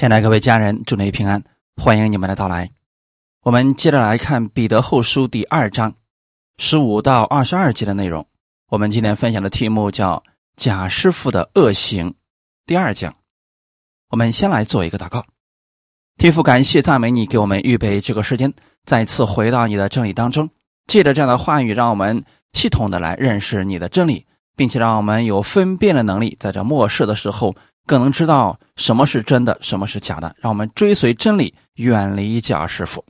亲爱的各位家人，祝你平安，欢迎你们的到来。我们接着来看《彼得后书》第二章十五到二十二节的内容。我们今天分享的题目叫“贾师傅的恶行”第二讲。我们先来做一个祷告：天父，感谢赞美你，给我们预备这个时间，再次回到你的真理当中。借着这样的话语，让我们系统的来认识你的真理，并且让我们有分辨的能力，在这末世的时候。更能知道什么是真的，什么是假的。让我们追随真理，远离假师傅。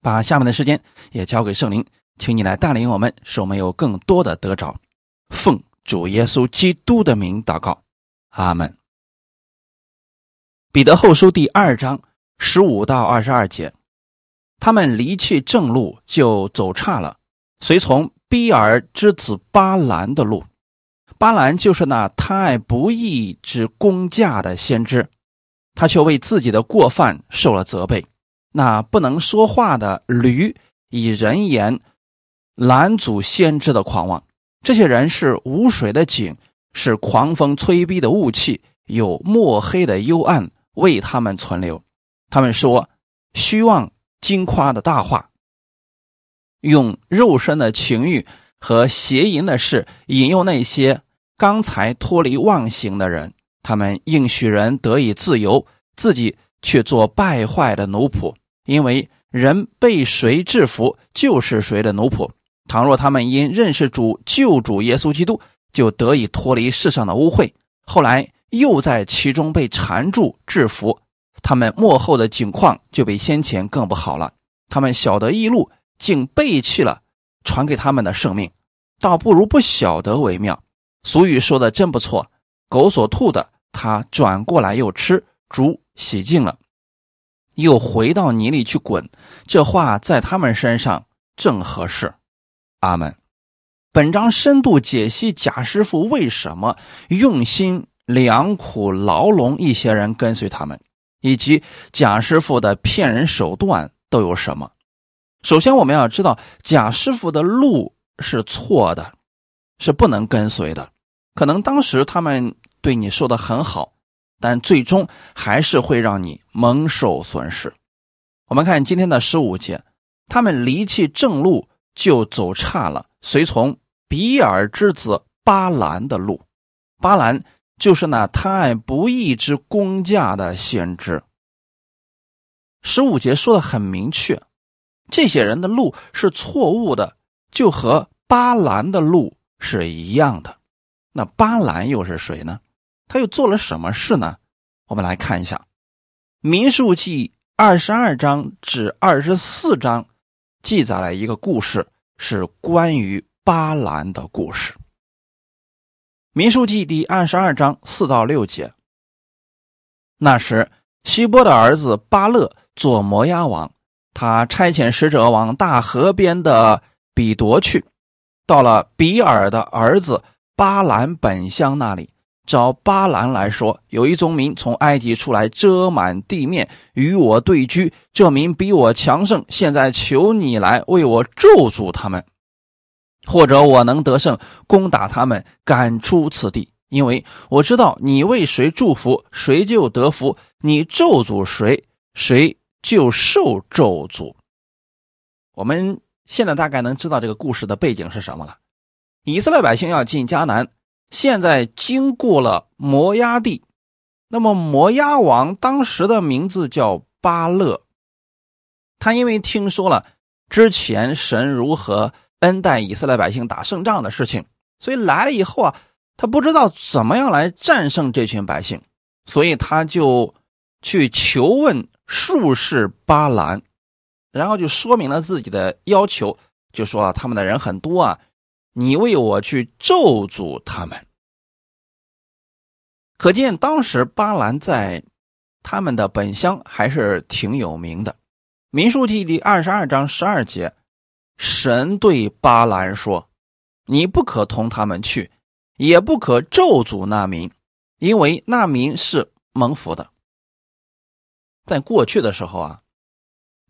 把下面的时间也交给圣灵，请你来带领我们，使我们有更多的得着。奉主耶稣基督的名祷告，阿门。彼得后书第二章十五到二十二节，他们离弃正路，就走岔了，随从比尔之子巴兰的路。巴兰就是那贪爱不义之公价的先知，他却为自己的过犯受了责备。那不能说话的驴以人言拦阻先知的狂妄，这些人是无水的井，是狂风吹逼的雾气，有墨黑的幽暗为他们存留。他们说虚妄惊夸的大话，用肉身的情欲和邪淫的事引诱那些。刚才脱离妄行的人，他们应许人得以自由，自己却做败坏的奴仆。因为人被谁制服，就是谁的奴仆。倘若他们因认识主救主耶稣基督，就得以脱离世上的污秽，后来又在其中被缠住制服，他们幕后的境况就比先前更不好了。他们晓得一路，竟背弃了传给他们的生命，倒不如不晓得为妙。俗语说的真不错，狗所吐的，他转过来又吃；猪洗净了，又回到泥里去滚。这话在他们身上正合适。阿门。本章深度解析贾师傅为什么用心良苦牢笼一些人跟随他们，以及贾师傅的骗人手段都有什么。首先，我们要知道贾师傅的路是错的，是不能跟随的。可能当时他们对你说的很好，但最终还是会让你蒙受损失。我们看今天的十五节，他们离弃正路就走岔了，随从比尔之子巴兰的路。巴兰就是那贪爱不义之公价的先知。十五节说的很明确，这些人的路是错误的，就和巴兰的路是一样的。那巴兰又是谁呢？他又做了什么事呢？我们来看一下《民数记》二十二章至二十四章，记载了一个故事，是关于巴兰的故事。《民数记》第二十二章四到六节。那时，希波的儿子巴勒做摩押王，他差遣使者往大河边的比夺去，到了比尔的儿子。巴兰本乡那里，找巴兰来说：“有一宗民从埃及出来，遮满地面，与我对居。这民比我强盛，现在求你来为我咒诅他们，或者我能得胜，攻打他们，赶出此地。因为我知道你为谁祝福，谁就得福；你咒诅谁，谁就受咒诅。”我们现在大概能知道这个故事的背景是什么了。以色列百姓要进迦南，现在经过了摩押地，那么摩押王当时的名字叫巴勒，他因为听说了之前神如何恩待以色列百姓打胜仗的事情，所以来了以后啊，他不知道怎么样来战胜这群百姓，所以他就去求问术士巴兰，然后就说明了自己的要求，就说啊，他们的人很多啊。你为我去咒诅他们，可见当时巴兰在他们的本乡还是挺有名的。民数记第二十二章十二节，神对巴兰说：“你不可同他们去，也不可咒诅那民，因为那民是蒙福的。”在过去的时候啊，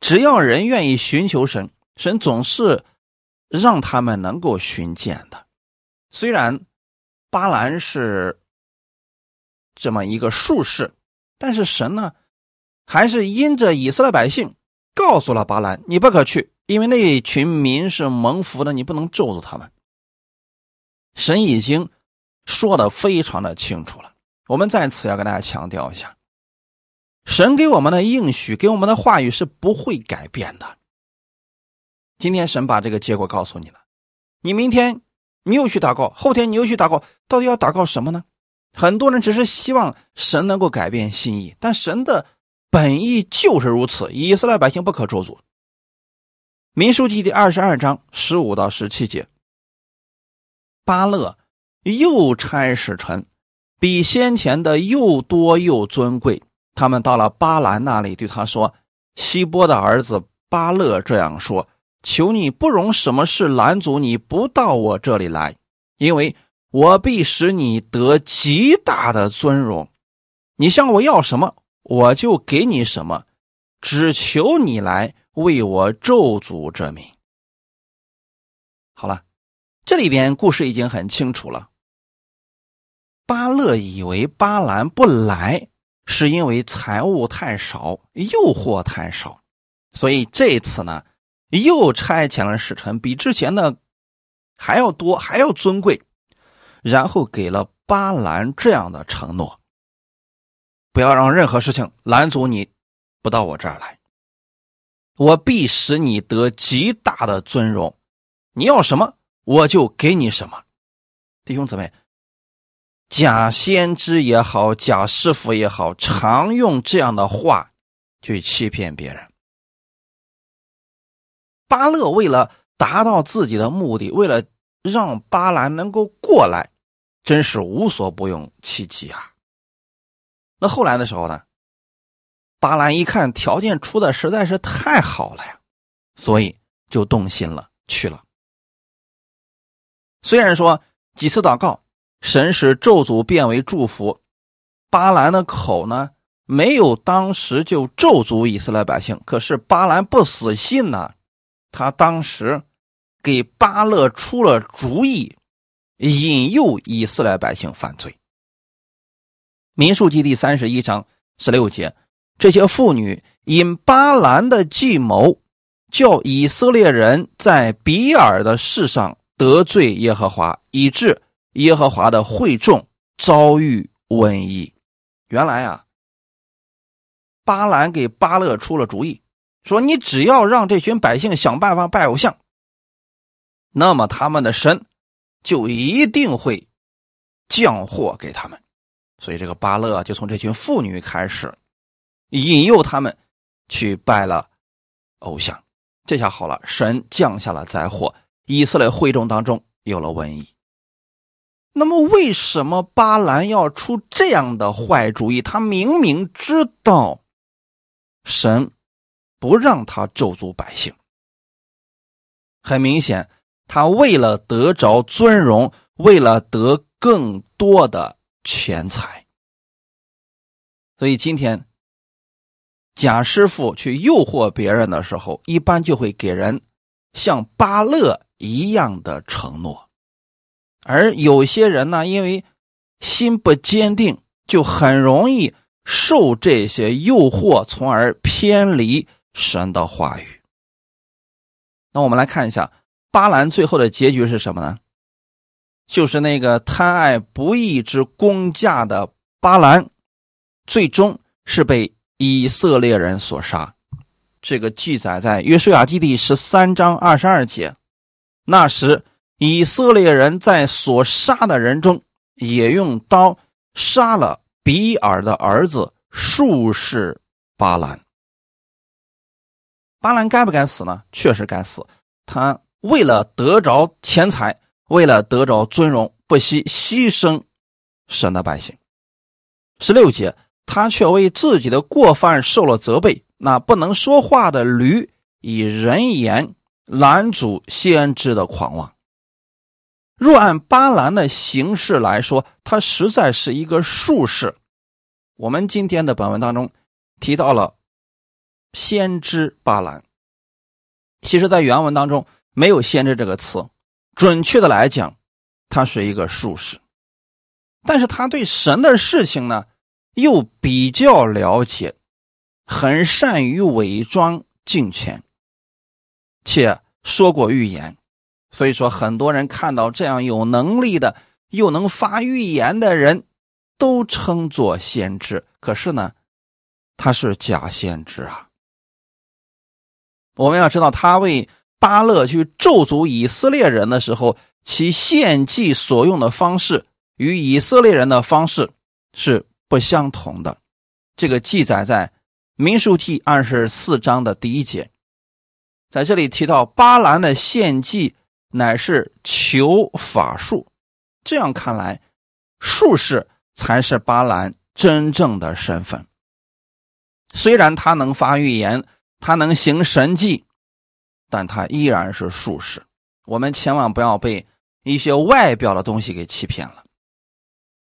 只要人愿意寻求神，神总是。让他们能够寻见的，虽然巴兰是这么一个术士，但是神呢还是因着以色列百姓告诉了巴兰，你不可去，因为那群民是蒙福的，你不能咒诅他们。神已经说的非常的清楚了，我们在此要跟大家强调一下，神给我们的应许，给我们的话语是不会改变的。今天神把这个结果告诉你了，你明天你又去祷告，后天你又去祷告，到底要祷告什么呢？很多人只是希望神能够改变心意，但神的本意就是如此。以色列百姓不可咒诅。民书记第二十二章十五到十七节，巴勒又差使臣，比先前的又多又尊贵。他们到了巴兰那里，对他说：“希波的儿子巴勒这样说：求你不容什么事拦阻你不到我这里来，因为。”我必使你得极大的尊荣，你向我要什么，我就给你什么，只求你来为我咒诅这名。好了，这里边故事已经很清楚了。巴勒以为巴兰不来，是因为财物太少，诱惑太少，所以这次呢，又差遣了使臣，比之前的还要多，还要尊贵。然后给了巴兰这样的承诺：不要让任何事情拦阻你不到我这儿来，我必使你得极大的尊荣。你要什么，我就给你什么。弟兄姊妹，假先知也好，假师傅也好，常用这样的话去欺骗别人。巴勒为了达到自己的目的，为了让巴兰能够过来。真是无所不用其极啊！那后来的时候呢？巴兰一看条件出的实在是太好了呀，所以就动心了，去了。虽然说几次祷告，神使咒诅变为祝福，巴兰的口呢没有当时就咒诅以色列百姓，可是巴兰不死心呢，他当时给巴勒出了主意。引诱以色列百姓犯罪。民数记第三十一章十六节，这些妇女因巴兰的计谋，叫以色列人在比尔的事上得罪耶和华，以致耶和华的会众遭遇瘟疫。原来啊，巴兰给巴勒出了主意，说你只要让这群百姓想办法拜偶像，那么他们的神。就一定会降祸给他们，所以这个巴勒就从这群妇女开始引诱他们去拜了偶像。这下好了，神降下了灾祸，以色列会众当中有了瘟疫。那么，为什么巴兰要出这样的坏主意？他明明知道神不让他咒诅百姓，很明显。他为了得着尊荣，为了得更多的钱财，所以今天贾师傅去诱惑别人的时候，一般就会给人像巴勒一样的承诺，而有些人呢，因为心不坚定，就很容易受这些诱惑，从而偏离神的话语。那我们来看一下。巴兰最后的结局是什么呢？就是那个贪爱不义之公价的巴兰，最终是被以色列人所杀。这个记载在约书亚记第十三章二十二节。那时，以色列人在所杀的人中，也用刀杀了比尔的儿子术士巴兰。巴兰该不该死呢？确实该死。他。为了得着钱财，为了得着尊荣，不惜牺牲神的百姓。十六节，他却为自己的过犯受了责备。那不能说话的驴，以人言拦阻先知的狂妄。若按巴兰的形式来说，他实在是一个术士。我们今天的本文当中提到了先知巴兰，其实，在原文当中。没有“先知”这个词，准确的来讲，他是一个术士，但是他对神的事情呢，又比较了解，很善于伪装敬虔，且说过预言。所以说，很多人看到这样有能力的又能发预言的人，都称作先知。可是呢，他是假先知啊。我们要知道，他为巴勒去咒诅以色列人的时候，其献祭所用的方式与以色列人的方式是不相同的。这个记载在《民数记》二十四章的第一节，在这里提到巴兰的献祭。乃是求法术，这样看来，术士才是巴兰真正的身份。虽然他能发预言，他能行神迹，但他依然是术士。我们千万不要被一些外表的东西给欺骗了。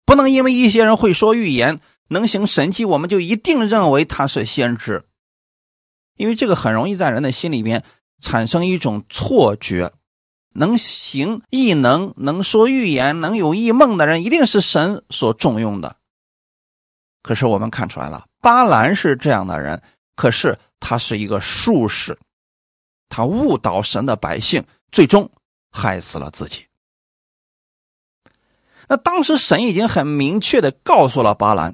不能因为一些人会说预言、能行神迹，我们就一定认为他是先知，因为这个很容易在人的心里边产生一种错觉。能行异能、能说预言、能有异梦的人，一定是神所重用的。可是我们看出来了，巴兰是这样的人，可是他是一个术士，他误导神的百姓，最终害死了自己。那当时神已经很明确的告诉了巴兰，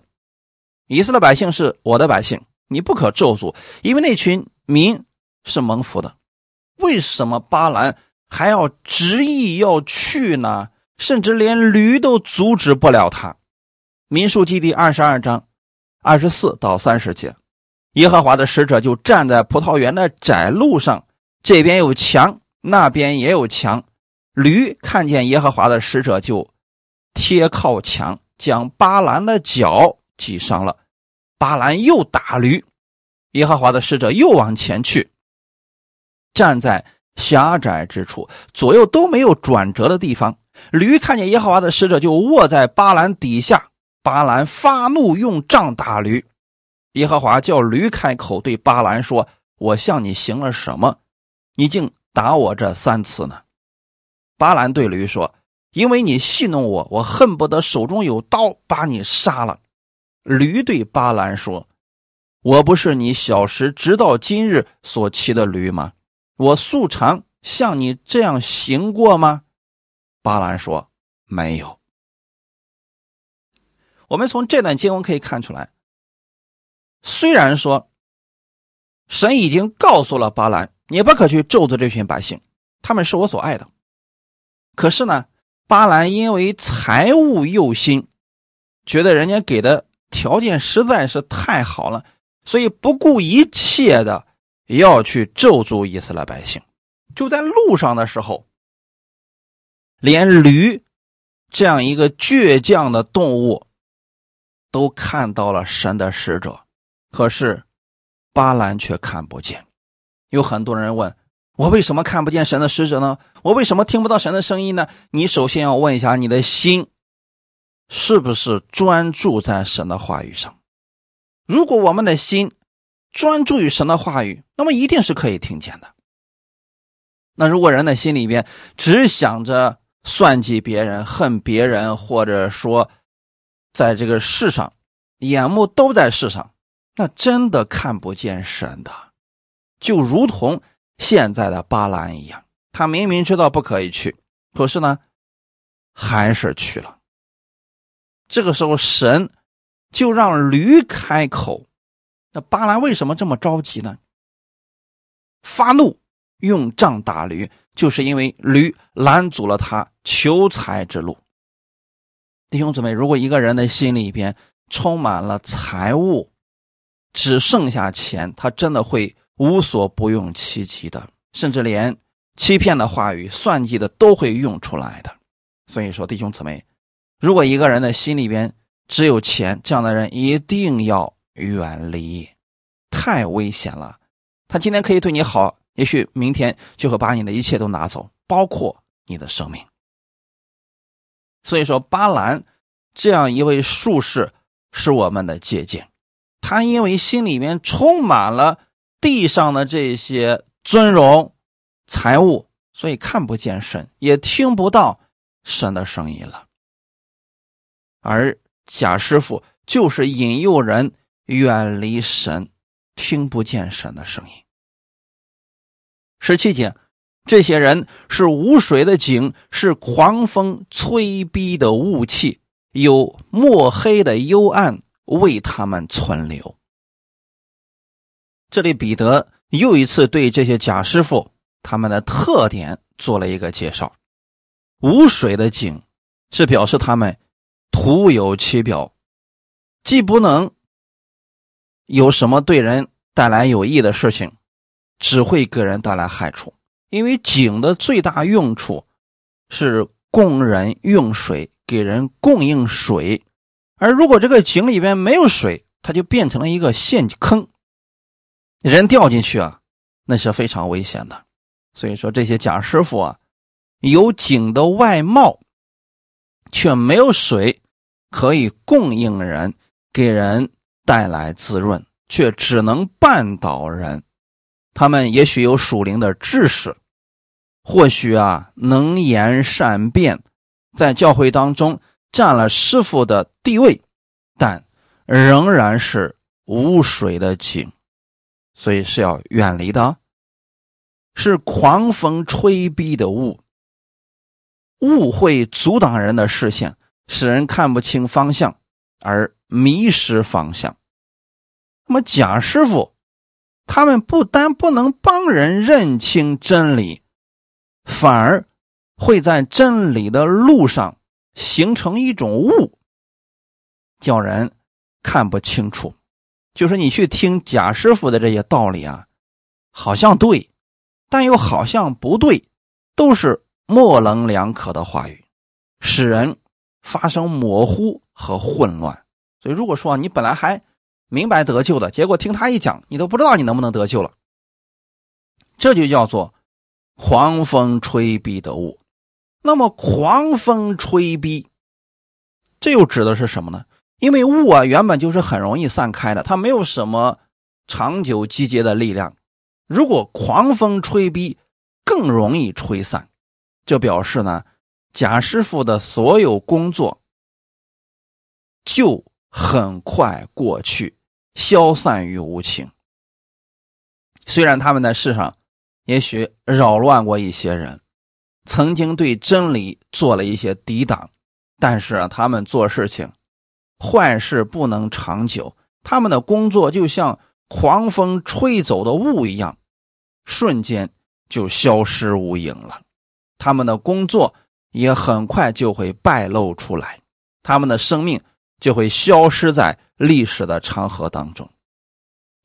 以色列百姓是我的百姓，你不可咒诅，因为那群民是蒙福的。为什么巴兰？还要执意要去呢，甚至连驴都阻止不了他。民数记第二十二章二十四到三十节，耶和华的使者就站在葡萄园的窄路上，这边有墙，那边也有墙。驴看见耶和华的使者，就贴靠墙，将巴兰的脚挤伤了。巴兰又打驴，耶和华的使者又往前去，站在。狭窄之处，左右都没有转折的地方。驴看见耶和华的使者，就卧在巴兰底下。巴兰发怒，用杖打驴。耶和华叫驴开口，对巴兰说：“我向你行了什么？你竟打我这三次呢？”巴兰对驴说：“因为你戏弄我，我恨不得手中有刀把你杀了。”驴对巴兰说：“我不是你小时直到今日所骑的驴吗？”我素常像你这样行过吗？巴兰说：“没有。”我们从这段经文可以看出来，虽然说神已经告诉了巴兰，你不可去咒诅这群百姓，他们是我所爱的。可是呢，巴兰因为财物诱心，觉得人家给的条件实在是太好了，所以不顾一切的。要去咒诅以色列百姓，就在路上的时候，连驴这样一个倔强的动物都看到了神的使者，可是巴兰却看不见。有很多人问我为什么看不见神的使者呢？我为什么听不到神的声音呢？你首先要问一下你的心是不是专注在神的话语上？如果我们的心，专注于神的话语，那么一定是可以听见的。那如果人的心里边只想着算计别人、恨别人，或者说在这个世上眼目都在世上，那真的看不见神的。就如同现在的巴兰一样，他明明知道不可以去，可是呢，还是去了。这个时候，神就让驴开口。那巴兰为什么这么着急呢？发怒用杖打驴，就是因为驴拦阻了他求财之路。弟兄姊妹，如果一个人的心里边充满了财物，只剩下钱，他真的会无所不用其极的，甚至连欺骗的话语、算计的都会用出来的。所以说，弟兄姊妹，如果一个人的心里边只有钱，这样的人一定要。远离，太危险了。他今天可以对你好，也许明天就会把你的一切都拿走，包括你的生命。所以说，巴兰这样一位术士是我们的借鉴。他因为心里面充满了地上的这些尊荣、财物，所以看不见神，也听不到神的声音了。而贾师傅就是引诱人。远离神，听不见神的声音。十七节，这些人是无水的井，是狂风吹逼的雾气，有墨黑的幽暗为他们存留。这里彼得又一次对这些假师傅他们的特点做了一个介绍。无水的井是表示他们徒有其表，既不能有什么对人带来有益的事情，只会给人带来害处。因为井的最大用处是供人用水，给人供应水。而如果这个井里边没有水，它就变成了一个陷坑。人掉进去啊，那是非常危险的。所以说，这些假师傅啊，有井的外貌，却没有水可以供应人，给人带来滋润，却只能绊倒人。他们也许有属灵的知识，或许啊能言善辩，在教会当中占了师傅的地位，但仍然是无水的井。所以是要远离的，是狂风吹逼的雾，雾会阻挡人的视线，使人看不清方向而迷失方向。那么贾师傅，他们不单不能帮人认清真理，反而会在真理的路上形成一种雾，叫人看不清楚。就是你去听贾师傅的这些道理啊，好像对，但又好像不对，都是模棱两可的话语，使人发生模糊和混乱。所以，如果说你本来还明白得救的，结果听他一讲，你都不知道你能不能得救了，这就叫做狂风吹逼的雾。那么，狂风吹逼，这又指的是什么呢？因为雾啊，原本就是很容易散开的，它没有什么长久集结的力量。如果狂风吹逼，更容易吹散。这表示呢，贾师傅的所有工作就很快过去，消散于无情。虽然他们在世上也许扰乱过一些人，曾经对真理做了一些抵挡，但是啊，他们做事情。坏事不能长久，他们的工作就像狂风吹走的雾一样，瞬间就消失无影了。他们的工作也很快就会败露出来，他们的生命就会消失在历史的长河当中，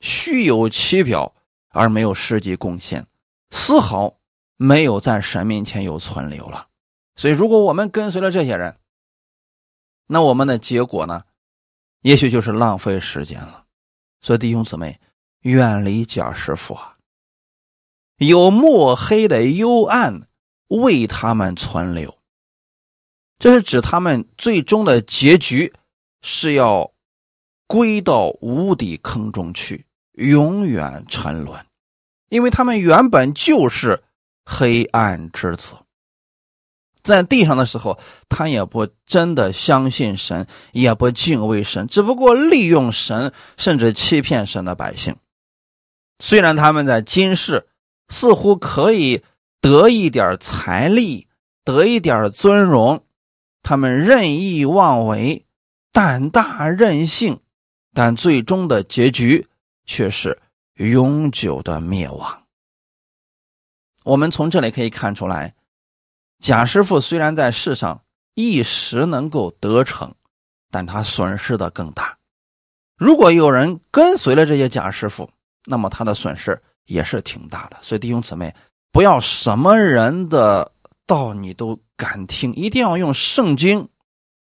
虚有其表而没有实际贡献，丝毫没有在神面前有存留了。所以，如果我们跟随了这些人，那我们的结果呢？也许就是浪费时间了。所以弟兄姊妹，远离假师傅啊！有墨黑的幽暗为他们存留，这是指他们最终的结局是要归到无底坑中去，永远沉沦，因为他们原本就是黑暗之子。在地上的时候，他也不真的相信神，也不敬畏神，只不过利用神，甚至欺骗神的百姓。虽然他们在今世似乎可以得一点财力，得一点尊荣，他们任意妄为，胆大任性，但最终的结局却是永久的灭亡。我们从这里可以看出来。贾师傅虽然在世上一时能够得逞，但他损失的更大。如果有人跟随了这些贾师傅，那么他的损失也是挺大的。所以弟兄姊妹，不要什么人的道你都敢听，一定要用圣经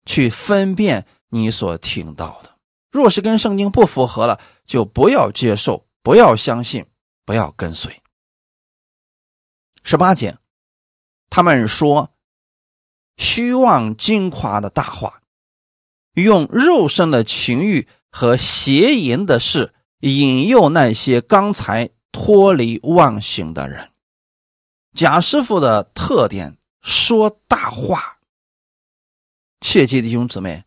去分辨你所听到的。若是跟圣经不符合了，就不要接受，不要相信，不要跟随。十八节。他们说虚妄惊夸的大话，用肉身的情欲和邪淫的事引诱那些刚才脱离妄行的人。贾师傅的特点说大话，切记弟兄姊妹，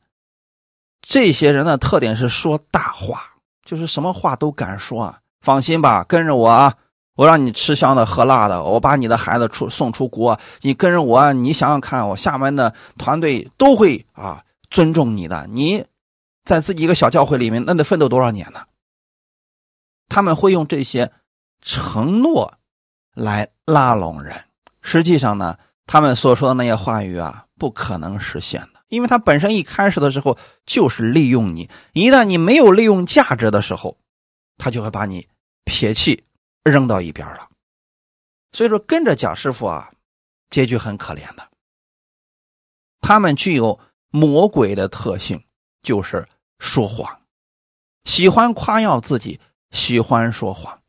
这些人的特点是说大话。就是什么话都敢说啊！放心吧，跟着我啊，我让你吃香的喝辣的，我把你的孩子出送出国，你跟着我，你想想看，我下面的团队都会啊尊重你的。你在自己一个小教会里面，那得奋斗多少年呢？他们会用这些承诺来拉拢人，实际上呢，他们所说的那些话语啊，不可能实现的。因为他本身一开始的时候就是利用你，一旦你没有利用价值的时候，他就会把你撇弃扔到一边了。所以说，跟着贾师傅啊，结局很可怜的。他们具有魔鬼的特性，就是说谎，喜欢夸耀自己，喜欢说谎，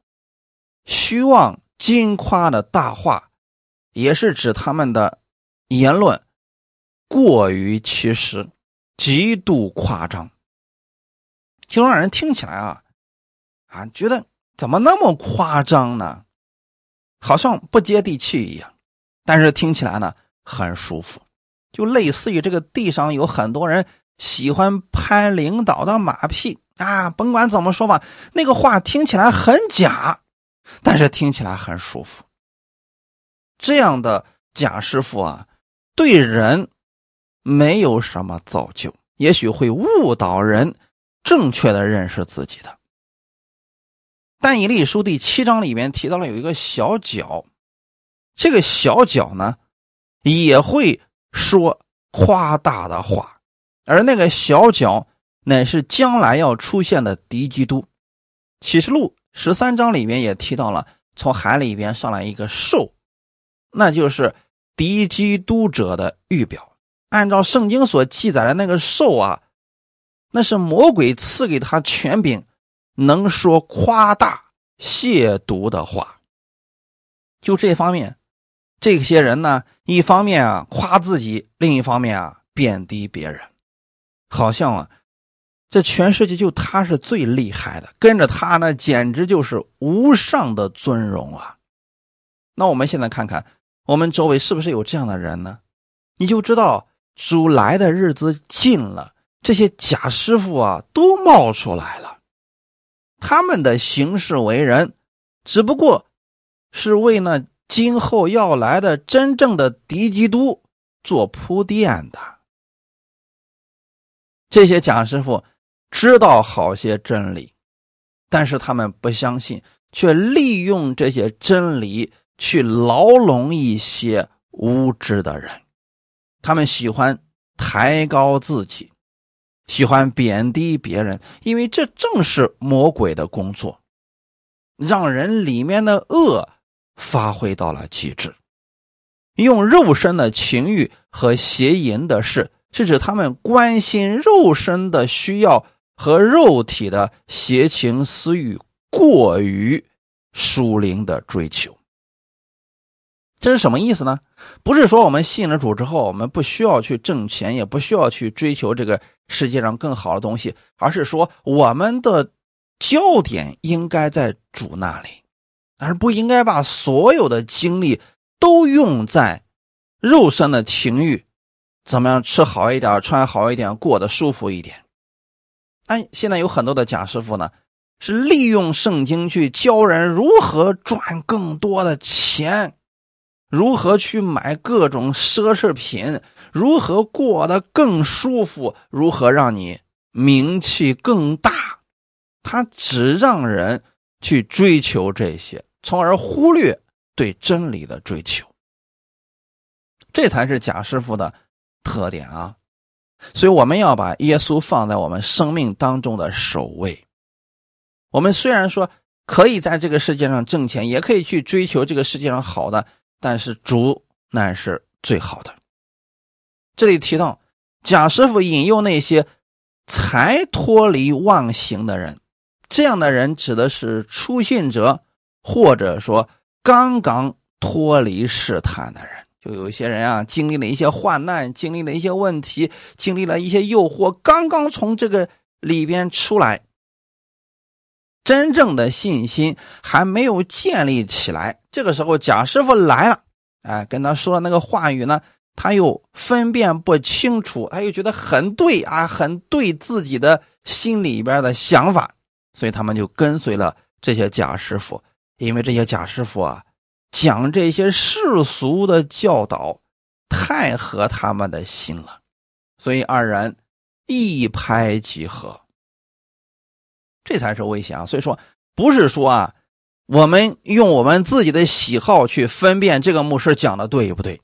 虚妄金夸的大话，也是指他们的言论。过于其实，极度夸张，就让人听起来啊，啊，觉得怎么那么夸张呢？好像不接地气一样，但是听起来呢很舒服，就类似于这个地上有很多人喜欢拍领导的马屁啊，甭管怎么说吧，那个话听起来很假，但是听起来很舒服。这样的假师傅啊，对人。没有什么造就，也许会误导人正确的认识自己的。但以理书第七章里面提到了有一个小角，这个小角呢也会说夸大的话，而那个小角乃是将来要出现的敌基督。启示录十三章里面也提到了，从海里边上来一个兽，那就是敌基督者的预表。按照圣经所记载的那个兽啊，那是魔鬼赐给他权柄，能说夸大亵渎的话。就这方面，这些人呢，一方面啊夸自己，另一方面啊贬低别人，好像啊，这全世界就他是最厉害的，跟着他呢简直就是无上的尊荣啊。那我们现在看看，我们周围是不是有这样的人呢？你就知道。主来的日子近了，这些假师傅啊都冒出来了。他们的行事为人，只不过是为那今后要来的真正的敌基督做铺垫的。这些假师傅知道好些真理，但是他们不相信，却利用这些真理去牢笼一些无知的人。他们喜欢抬高自己，喜欢贬低别人，因为这正是魔鬼的工作，让人里面的恶发挥到了极致。用肉身的情欲和邪淫的事，是指他们关心肉身的需要和肉体的邪情私欲，过于属灵的追求。这是什么意思呢？不是说我们信了主之后，我们不需要去挣钱，也不需要去追求这个世界上更好的东西，而是说我们的焦点应该在主那里，而不应该把所有的精力都用在肉身的情欲，怎么样吃好一点，穿好一点，过得舒服一点。但现在有很多的假师傅呢，是利用圣经去教人如何赚更多的钱。如何去买各种奢侈品？如何过得更舒服？如何让你名气更大？他只让人去追求这些，从而忽略对真理的追求。这才是贾师傅的特点啊！所以我们要把耶稣放在我们生命当中的首位。我们虽然说可以在这个世界上挣钱，也可以去追求这个世界上好的。但是主乃是最好的。这里提到贾师傅引诱那些才脱离妄行的人，这样的人指的是初信者，或者说刚刚脱离试探的人。就有一些人啊，经历了一些患难，经历了一些问题，经历了一些诱惑，刚刚从这个里边出来，真正的信心还没有建立起来。这个时候，贾师傅来了，哎，跟他说的那个话语呢，他又分辨不清楚，他又觉得很对啊，很对自己的心里边的想法，所以他们就跟随了这些贾师傅，因为这些贾师傅啊，讲这些世俗的教导太合他们的心了，所以二人一拍即合。这才是危险啊！所以说，不是说啊，我们用我们自己的喜好去分辨这个牧师讲的对与不对。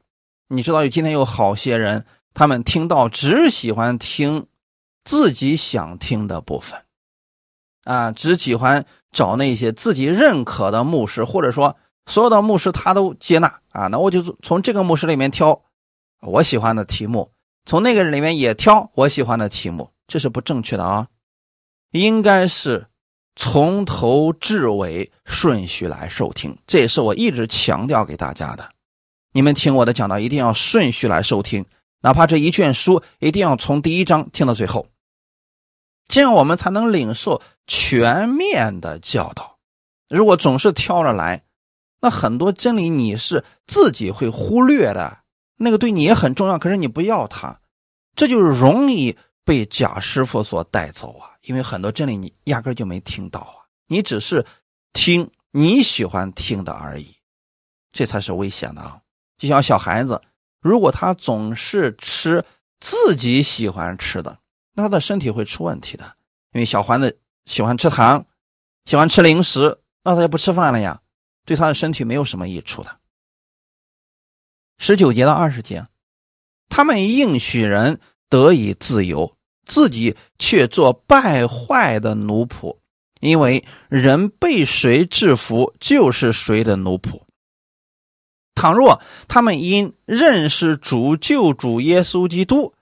你知道，有今天有好些人，他们听到只喜欢听自己想听的部分，啊，只喜欢找那些自己认可的牧师，或者说所有的牧师他都接纳啊，那我就从这个牧师里面挑我喜欢的题目，从那个里面也挑我喜欢的题目，这是不正确的啊。应该是从头至尾顺序来收听，这也是我一直强调给大家的。你们听我的讲道，一定要顺序来收听，哪怕这一卷书，一定要从第一章听到最后，这样我们才能领受全面的教导。如果总是挑着来，那很多真理你是自己会忽略的，那个对你也很重要，可是你不要它，这就容易被假师傅所带走啊。因为很多真理你压根就没听到啊，你只是听你喜欢听的而已，这才是危险的啊！就像小孩子，如果他总是吃自己喜欢吃的，那他的身体会出问题的。因为小孩子喜欢吃糖，喜欢吃零食，那他就不吃饭了呀，对他的身体没有什么益处的。十九节到二十节，他们应许人得以自由。自己却做败坏的奴仆，因为人被谁制服，就是谁的奴仆。倘若他们因认识主救主耶稣基督，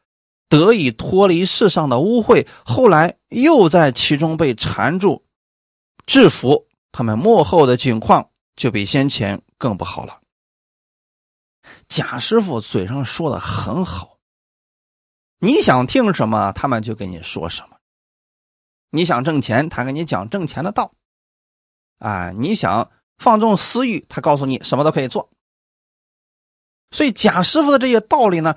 得以脱离世上的污秽，后来又在其中被缠住、制服，他们幕后的境况就比先前更不好了。贾师傅嘴上说的很好。你想听什么，他们就跟你说什么。你想挣钱，他跟你讲挣钱的道。啊，你想放纵私欲，他告诉你什么都可以做。所以贾师傅的这些道理呢，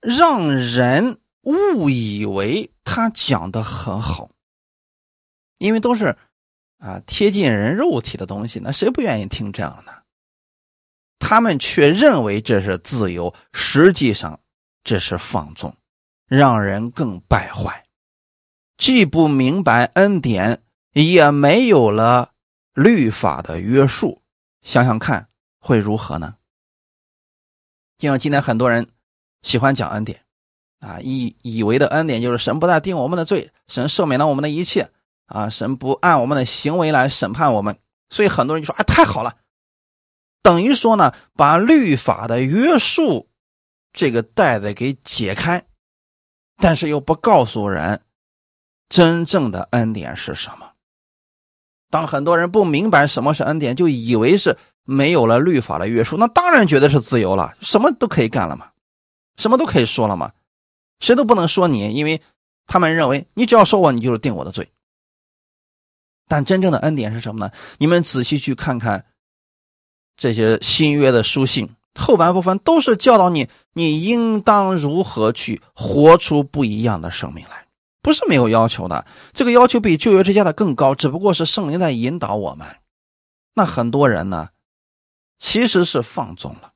让人误以为他讲的很好，因为都是啊贴近人肉体的东西，那谁不愿意听这样的呢？他们却认为这是自由，实际上这是放纵。让人更败坏，既不明白恩典，也没有了律法的约束。想想看，会如何呢？就像今天很多人喜欢讲恩典，啊，以以为的恩典就是神不再定我们的罪，神赦免了我们的一切，啊，神不按我们的行为来审判我们。所以很多人就说：“啊，太好了！”等于说呢，把律法的约束这个带子给解开。但是又不告诉人，真正的恩典是什么。当很多人不明白什么是恩典，就以为是没有了律法的约束，那当然觉得是自由了，什么都可以干了嘛，什么都可以说了嘛，谁都不能说你，因为他们认为你只要说我，你就是定我的罪。但真正的恩典是什么呢？你们仔细去看看这些新约的书信。后半部分都是教导你，你应当如何去活出不一样的生命来，不是没有要求的。这个要求比旧约之家的更高，只不过是圣灵在引导我们。那很多人呢，其实是放纵了，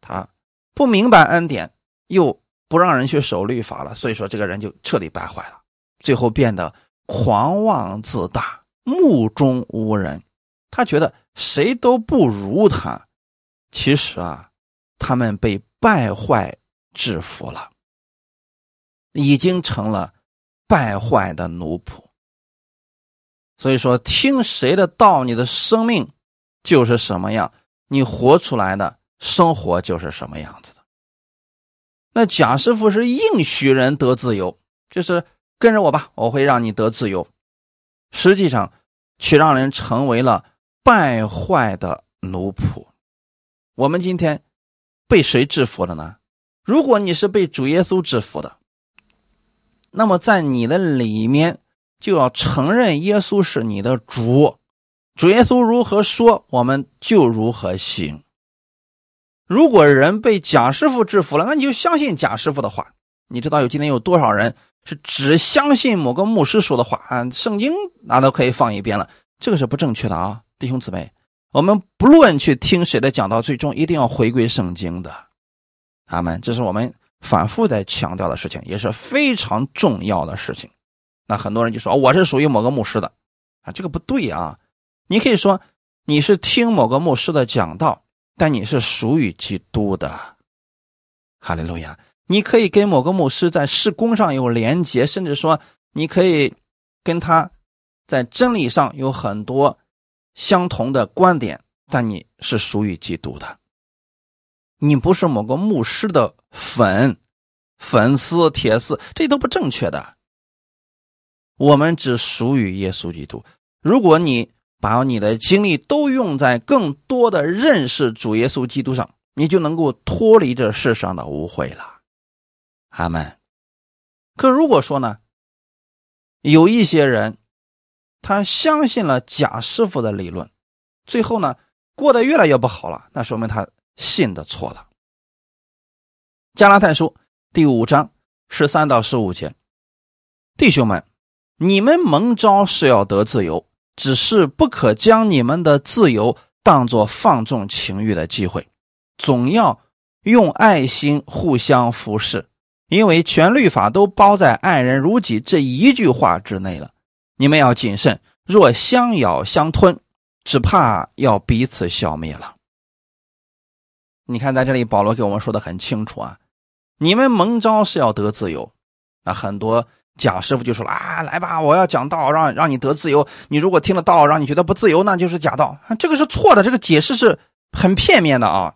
他不明白恩典，又不让人去守律法了，所以说这个人就彻底败坏了，最后变得狂妄自大、目中无人，他觉得谁都不如他。其实啊。他们被败坏制服了，已经成了败坏的奴仆。所以说，听谁的道，你的生命就是什么样，你活出来的生活就是什么样子的。那贾师傅是应许人得自由，就是跟着我吧，我会让你得自由。实际上，却让人成为了败坏的奴仆。我们今天。被谁制服了呢？如果你是被主耶稣制服的，那么在你的里面就要承认耶稣是你的主，主耶稣如何说，我们就如何行。如果人被贾师傅制服了，那你就相信贾师傅的话。你知道有今天有多少人是只相信某个牧师说的话啊，圣经那都可以放一边了，这个是不正确的啊，弟兄姊妹，我们不论去听谁的讲道，最终一定要回归圣经的。阿门，这是我们反复在强调的事情，也是非常重要的事情。那很多人就说我是属于某个牧师的啊，这个不对啊。你可以说你是听某个牧师的讲道，但你是属于基督的。哈利路亚。你可以跟某个牧师在事工上有连结，甚至说你可以跟他在真理上有很多相同的观点，但你是属于基督的。你不是某个牧师的粉、粉丝、铁丝，这都不正确的。我们只属于耶稣基督。如果你把你的精力都用在更多的认识主耶稣基督上，你就能够脱离这世上的污秽了。阿门。可如果说呢，有一些人他相信了贾师傅的理论，最后呢过得越来越不好了，那说明他。信的错了。加拉太书第五章十三到十五节，弟兄们，你们蒙召是要得自由，只是不可将你们的自由当作放纵情欲的机会，总要用爱心互相服侍，因为全律法都包在“爱人如己”这一句话之内了。你们要谨慎，若相咬相吞，只怕要彼此消灭了。你看，在这里保罗给我们说的很清楚啊，你们蒙召是要得自由，那很多假师傅就说了啊，来吧，我要讲道，让让你得自由。你如果听了道，让你觉得不自由，那就是假道，这个是错的，这个解释是很片面的啊。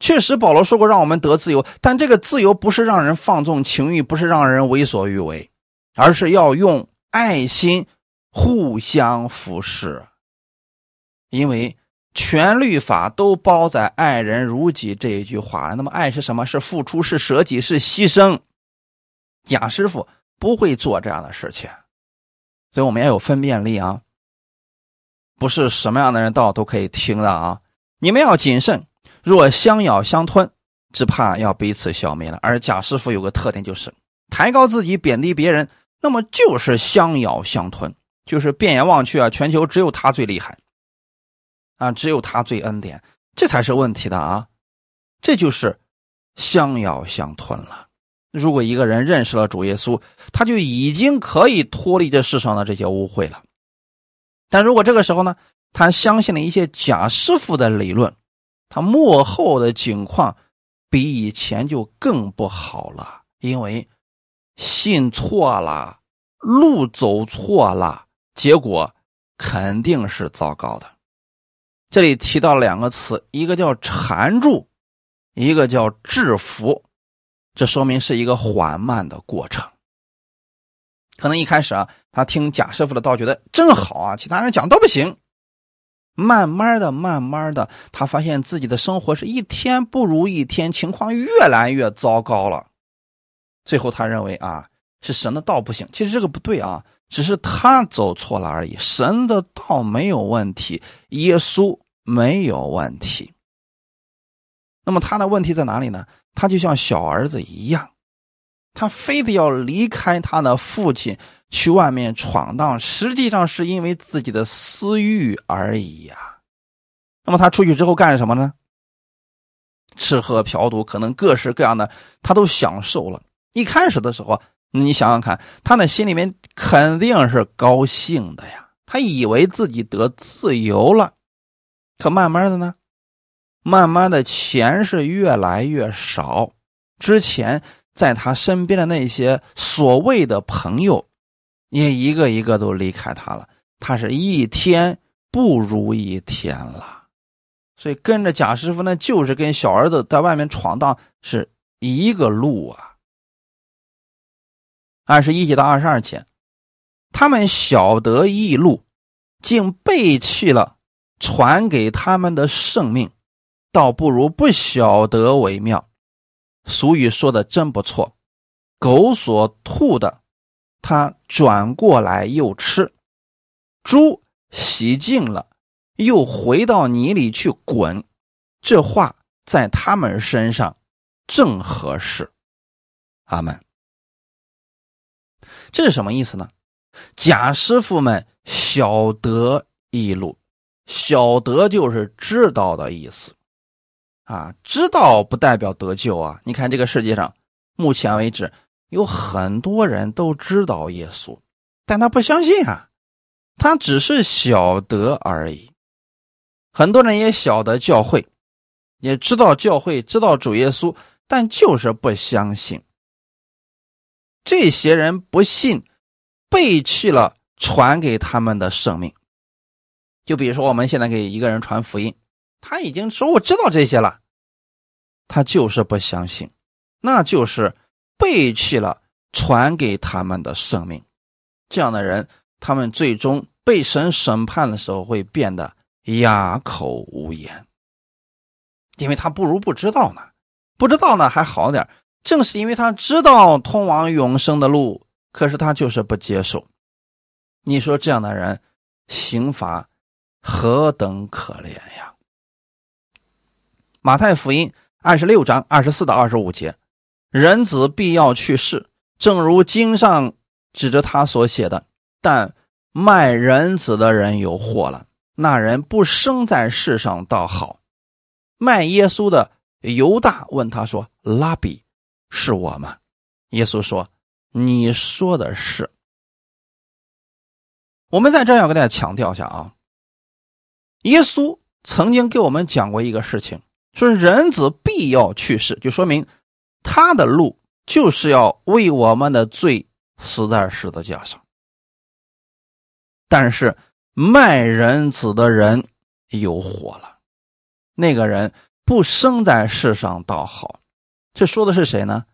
确实，保罗说过让我们得自由，但这个自由不是让人放纵情欲，不是让人为所欲为，而是要用爱心互相服侍，因为。全律法都包在“爱人如己”这一句话。那么，爱是什么？是付出，是舍己，是牺牲。贾师傅不会做这样的事情，所以我们要有分辨力啊！不是什么样的人道都可以听的啊！你们要谨慎，若相咬相吞，只怕要彼此消灭了。而贾师傅有个特点，就是抬高自己，贬低别人，那么就是相咬相吞，就是变眼望去啊，全球只有他最厉害。啊，只有他最恩典，这才是问题的啊！这就是相咬相吞了。如果一个人认识了主耶稣，他就已经可以脱离这世上的这些污秽了。但如果这个时候呢，他相信了一些假师傅的理论，他幕后的境况比以前就更不好了，因为信错了，路走错了，结果肯定是糟糕的。这里提到两个词，一个叫缠住，一个叫制服，这说明是一个缓慢的过程。可能一开始啊，他听贾师傅的道，觉得真好啊，其他人讲都不行。慢慢的，慢慢的，他发现自己的生活是一天不如一天，情况越来越糟糕了。最后，他认为啊，是神的道不行。其实这个不对啊，只是他走错了而已。神的道没有问题，耶稣。没有问题。那么他的问题在哪里呢？他就像小儿子一样，他非得要离开他的父亲去外面闯荡，实际上是因为自己的私欲而已呀。那么他出去之后干什么呢？吃喝嫖赌，可能各式各样的，他都享受了。一开始的时候，你想想看，他那心里面肯定是高兴的呀，他以为自己得自由了。可慢慢的呢，慢慢的钱是越来越少。之前在他身边的那些所谓的朋友，也一个一个都离开他了。他是一天不如一天了。所以跟着贾师傅呢，就是跟小儿子在外面闯荡是一个路啊。二十一节到二十二节，他们晓得异路，竟背弃了。传给他们的圣命，倒不如不晓得为妙。俗语说的真不错，狗所吐的，它转过来又吃；猪洗净了，又回到泥里去滚。这话在他们身上正合适。阿门。这是什么意思呢？假师傅们晓得一路，晓得就是知道的意思啊。知道不代表得救啊。你看这个世界上，目前为止有很多人都知道耶稣，但他不相信啊，他只是晓得而已。很多人也晓得教会，也知道教会，知道主耶稣，但就是不相信。这些人不信。背弃了传给他们的生命，就比如说我们现在给一个人传福音，他已经说我知道这些了，他就是不相信，那就是背弃了传给他们的生命。这样的人，他们最终被神审判的时候会变得哑口无言，因为他不如不知道呢，不知道呢还好点，正是因为他知道通往永生的路。可是他就是不接受，你说这样的人，刑罚何等可怜呀！马太福音二十六章二十四到二十五节，人子必要去世，正如经上指着他所写的。但卖人子的人有祸了，那人不生在世上倒好。卖耶稣的犹大问他说：“拉比，是我吗？”耶稣说。你说的是，我们在这要给大家强调一下啊。耶稣曾经给我们讲过一个事情，说人子必要去世，就说明他的路就是要为我们的罪死在十字架上。但是卖人子的人有火了，那个人不生在世上倒好。这说的是谁呢？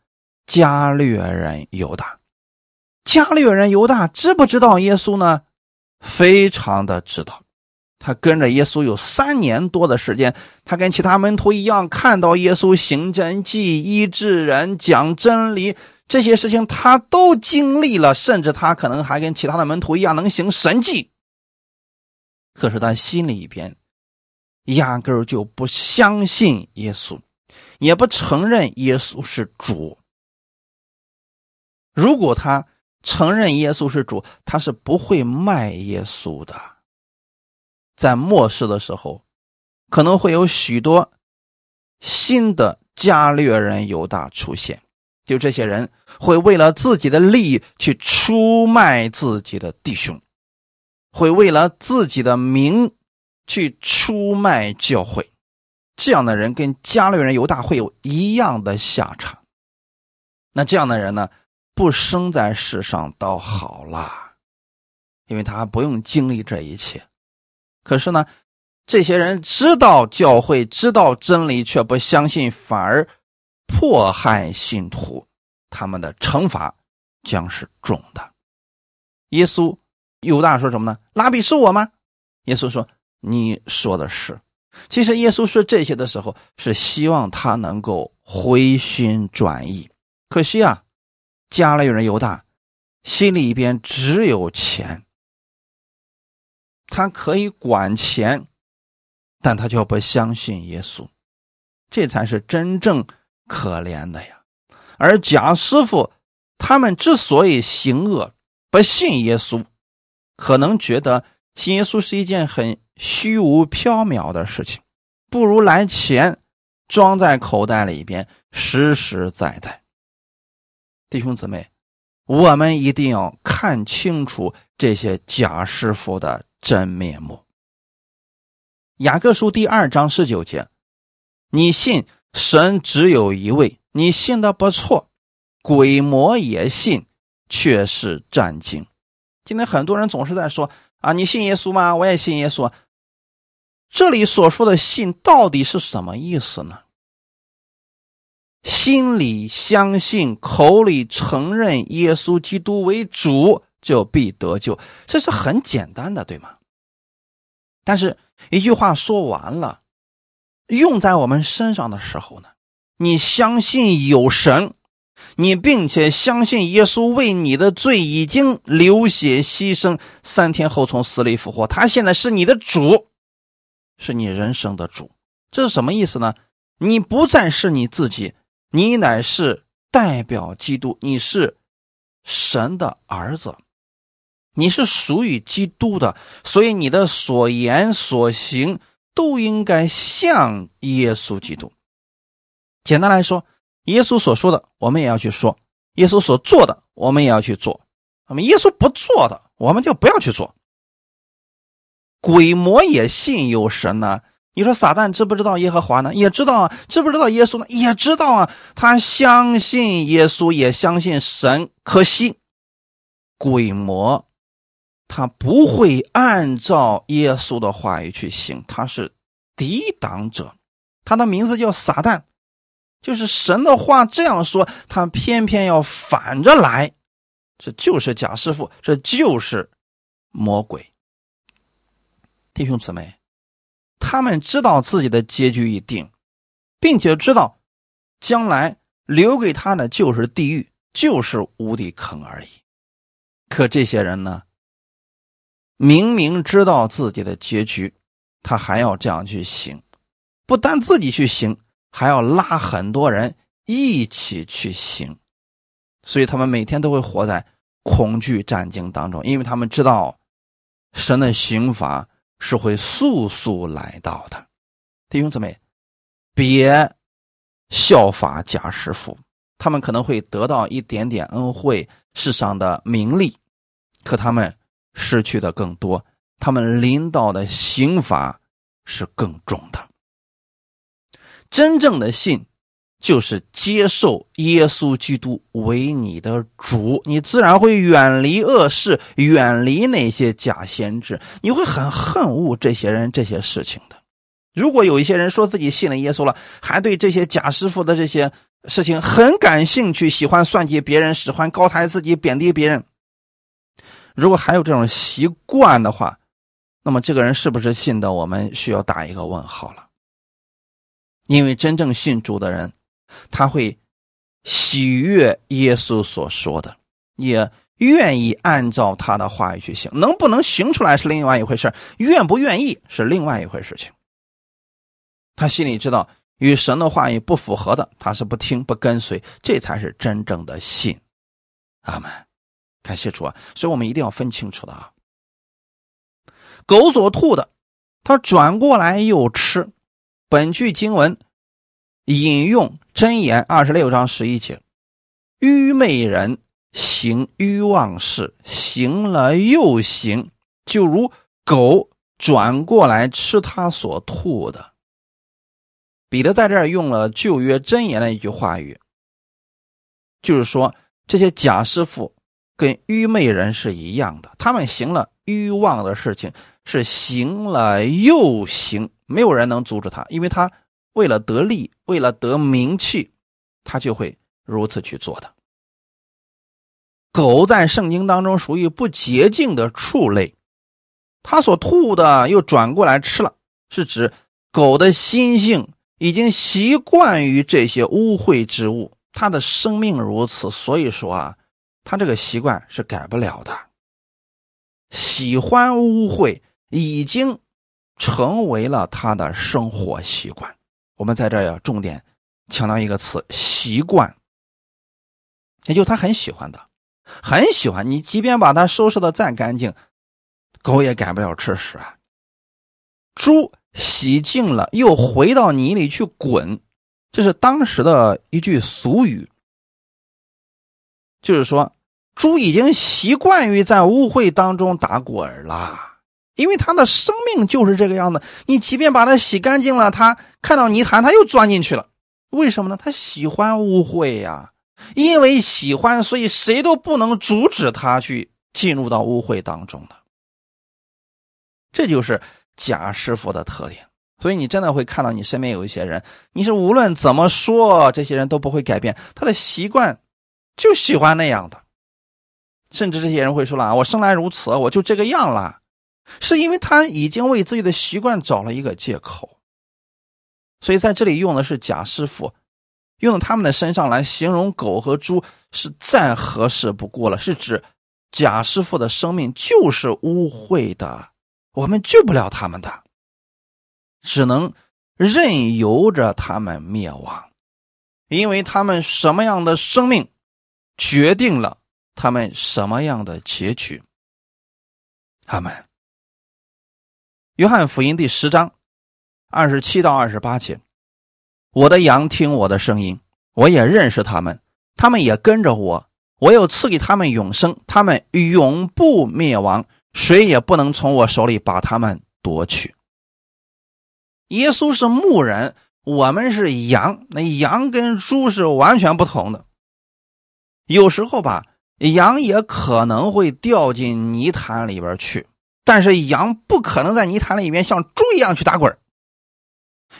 加略人犹大，加略人犹大知不知道耶稣呢？非常的知道，他跟着耶稣有三年多的时间，他跟其他门徒一样，看到耶稣行真迹、医治人、讲真理这些事情，他都经历了，甚至他可能还跟其他的门徒一样能行神迹。可是他心里边压根儿就不相信耶稣，也不承认耶稣是主。如果他承认耶稣是主，他是不会卖耶稣的。在末世的时候，可能会有许多新的加略人犹大出现，就这些人会为了自己的利益去出卖自己的弟兄，会为了自己的名去出卖教会。这样的人跟加略人犹大会有一样的下场。那这样的人呢？不生在世上倒好了，因为他不用经历这一切。可是呢，这些人知道教会，知道真理，却不相信，反而迫害信徒，他们的惩罚将是重的。耶稣犹大说什么呢？拉比是我吗？耶稣说：“你说的是。”其实耶稣说这些的时候，是希望他能够回心转意。可惜啊。家里有人犹大，心里边只有钱，他可以管钱，但他就不相信耶稣，这才是真正可怜的呀。而贾师傅他们之所以行恶，不信耶稣，可能觉得信耶稣是一件很虚无缥缈的事情，不如来钱装在口袋里边，实实在在。弟兄姊妹，我们一定要看清楚这些假师傅的真面目。雅各书第二章十九节，你信神只有一位，你信的不错，鬼魔也信，却是战惊。今天很多人总是在说啊，你信耶稣吗？我也信耶稣。这里所说的信到底是什么意思呢？心里相信，口里承认耶稣基督为主，就必得救。这是很简单的，对吗？但是一句话说完了，用在我们身上的时候呢？你相信有神，你并且相信耶稣为你的罪已经流血牺牲，三天后从死里复活，他现在是你的主，是你人生的主。这是什么意思呢？你不再是你自己。你乃是代表基督，你是神的儿子，你是属于基督的，所以你的所言所行都应该像耶稣基督。简单来说，耶稣所说的，我们也要去说；耶稣所做的，我们也要去做。那么，耶稣不做的，我们就不要去做。鬼魔也信有神呢。你说撒旦知不知道耶和华呢？也知道啊。知不知道耶稣呢？也知道啊。他相信耶稣，也相信神。可惜，鬼魔他不会按照耶稣的话语去行，他是抵挡者。他的名字叫撒旦，就是神的话这样说，他偏偏要反着来。这就是假师傅，这就是魔鬼。弟兄姊妹，他们知道自己的结局已定，并且知道将来留给他的就是地狱，就是无底坑而已。可这些人呢，明明知道自己的结局，他还要这样去行，不但自己去行，还要拉很多人一起去行，所以他们每天都会活在恐惧战惊当中，因为他们知道神的刑罚。是会速速来到的，弟兄姊妹，别效法假师傅，他们可能会得到一点点恩惠、世上的名利，可他们失去的更多，他们临到的刑罚是更重的。真正的信。就是接受耶稣基督为你的主，你自然会远离恶事，远离那些假先知，你会很恨恶这些人、这些事情的。如果有一些人说自己信了耶稣了，还对这些假师傅的这些事情很感兴趣，喜欢算计别人，喜欢高抬自己、贬低别人，如果还有这种习惯的话，那么这个人是不是信的？我们需要打一个问号了。因为真正信主的人。他会喜悦耶稣所说的，也愿意按照他的话语去行。能不能行出来是另外一回事愿不愿意是另外一回事情。他心里知道与神的话语不符合的，他是不听不跟随，这才是真正的信。阿门，感谢主啊！所以我们一定要分清楚的啊。狗所吐的，他转过来又吃。本句经文。引用真言二十六章十一节：愚昧人行欲望事，行了又行，就如狗转过来吃他所吐的。彼得在这儿用了旧约真言的一句话语，就是说这些假师傅跟愚昧人是一样的，他们行了欲望的事情，是行了又行，没有人能阻止他，因为他。为了得利，为了得名气，他就会如此去做的。狗在圣经当中属于不洁净的畜类，它所吐的又转过来吃了，是指狗的心性已经习惯于这些污秽之物，它的生命如此，所以说啊，它这个习惯是改不了的。喜欢污秽已经成为了他的生活习惯。我们在这要重点强调一个词：习惯，也就他很喜欢的，很喜欢。你即便把它收拾的再干净，狗也改不了吃屎啊。猪洗净了又回到泥里去滚，这是当时的一句俗语，就是说猪已经习惯于在污秽当中打滚了。因为他的生命就是这个样子，你即便把它洗干净了，他看到泥潭他又钻进去了。为什么呢？他喜欢污秽呀，因为喜欢，所以谁都不能阻止他去进入到污秽当中的。这就是假师傅的特点。所以你真的会看到你身边有一些人，你是无论怎么说，这些人都不会改变他的习惯，就喜欢那样的。甚至这些人会说了：“我生来如此，我就这个样了。”是因为他已经为自己的习惯找了一个借口，所以在这里用的是假师傅，用他们的身上来形容狗和猪是再合适不过了。是指假师傅的生命就是污秽的，我们救不了他们的，只能任由着他们灭亡，因为他们什么样的生命，决定了他们什么样的结局。他们，约翰福音第十章二十七到二十八节：我的羊听我的声音，我也认识他们，他们也跟着我。我又赐给他们永生，他们永不灭亡，谁也不能从我手里把他们夺去。耶稣是牧人，我们是羊，那羊跟猪是完全不同的。有时候吧，羊也可能会掉进泥潭里边去，但是羊不可能在泥潭里面像猪一样去打滚，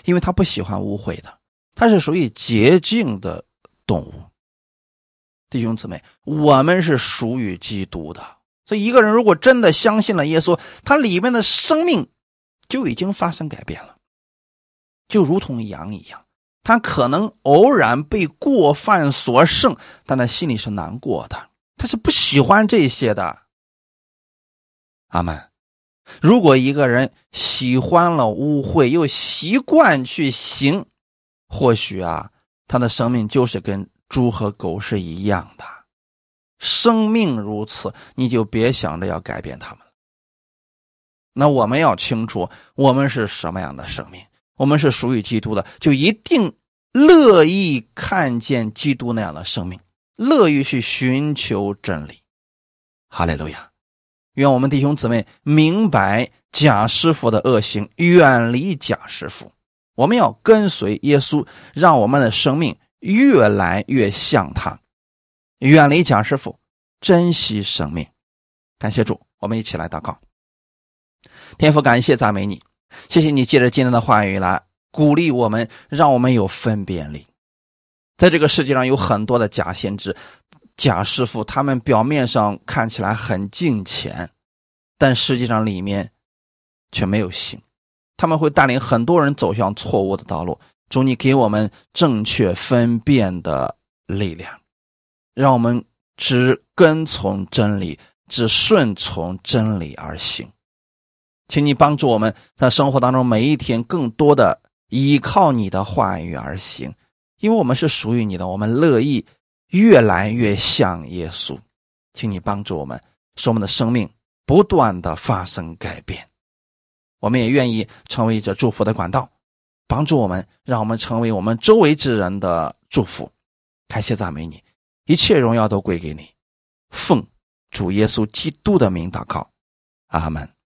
因为它不喜欢污秽的，它是属于洁净的动物。弟兄姊妹，我们是属于基督的。所以，一个人如果真的相信了耶稣，他里面的生命就已经发生改变了，就如同羊一样。他可能偶然被过犯所胜，但他心里是难过的，他是不喜欢这些的。阿门。如果一个人喜欢了污秽，又习惯去行，或许啊，他的生命就是跟。猪和狗是一样的，生命如此，你就别想着要改变他们那我们要清楚，我们是什么样的生命？我们是属于基督的，就一定乐意看见基督那样的生命，乐意去寻求真理。哈利路亚！愿我们弟兄姊妹明白假师傅的恶行，远离假师傅。我们要跟随耶稣，让我们的生命。越来越像他，远离蒋师傅，珍惜生命。感谢主，我们一起来祷告。天父，感谢赞美你，谢谢你借着今天的话语来鼓励我们，让我们有分辨力。在这个世界上有很多的假先知、假师傅，他们表面上看起来很敬虔，但实际上里面却没有信。他们会带领很多人走向错误的道路。主，你给我们正确分辨的力量，让我们只跟从真理，只顺从真理而行。请你帮助我们在生活当中每一天更多的依靠你的话语而行，因为我们是属于你的，我们乐意越来越像耶稣。请你帮助我们，使我们的生命不断的发生改变。我们也愿意成为这祝福的管道。帮助我们，让我们成为我们周围之人的祝福。感谢赞美你，一切荣耀都归给你。奉主耶稣基督的名祷告，阿门。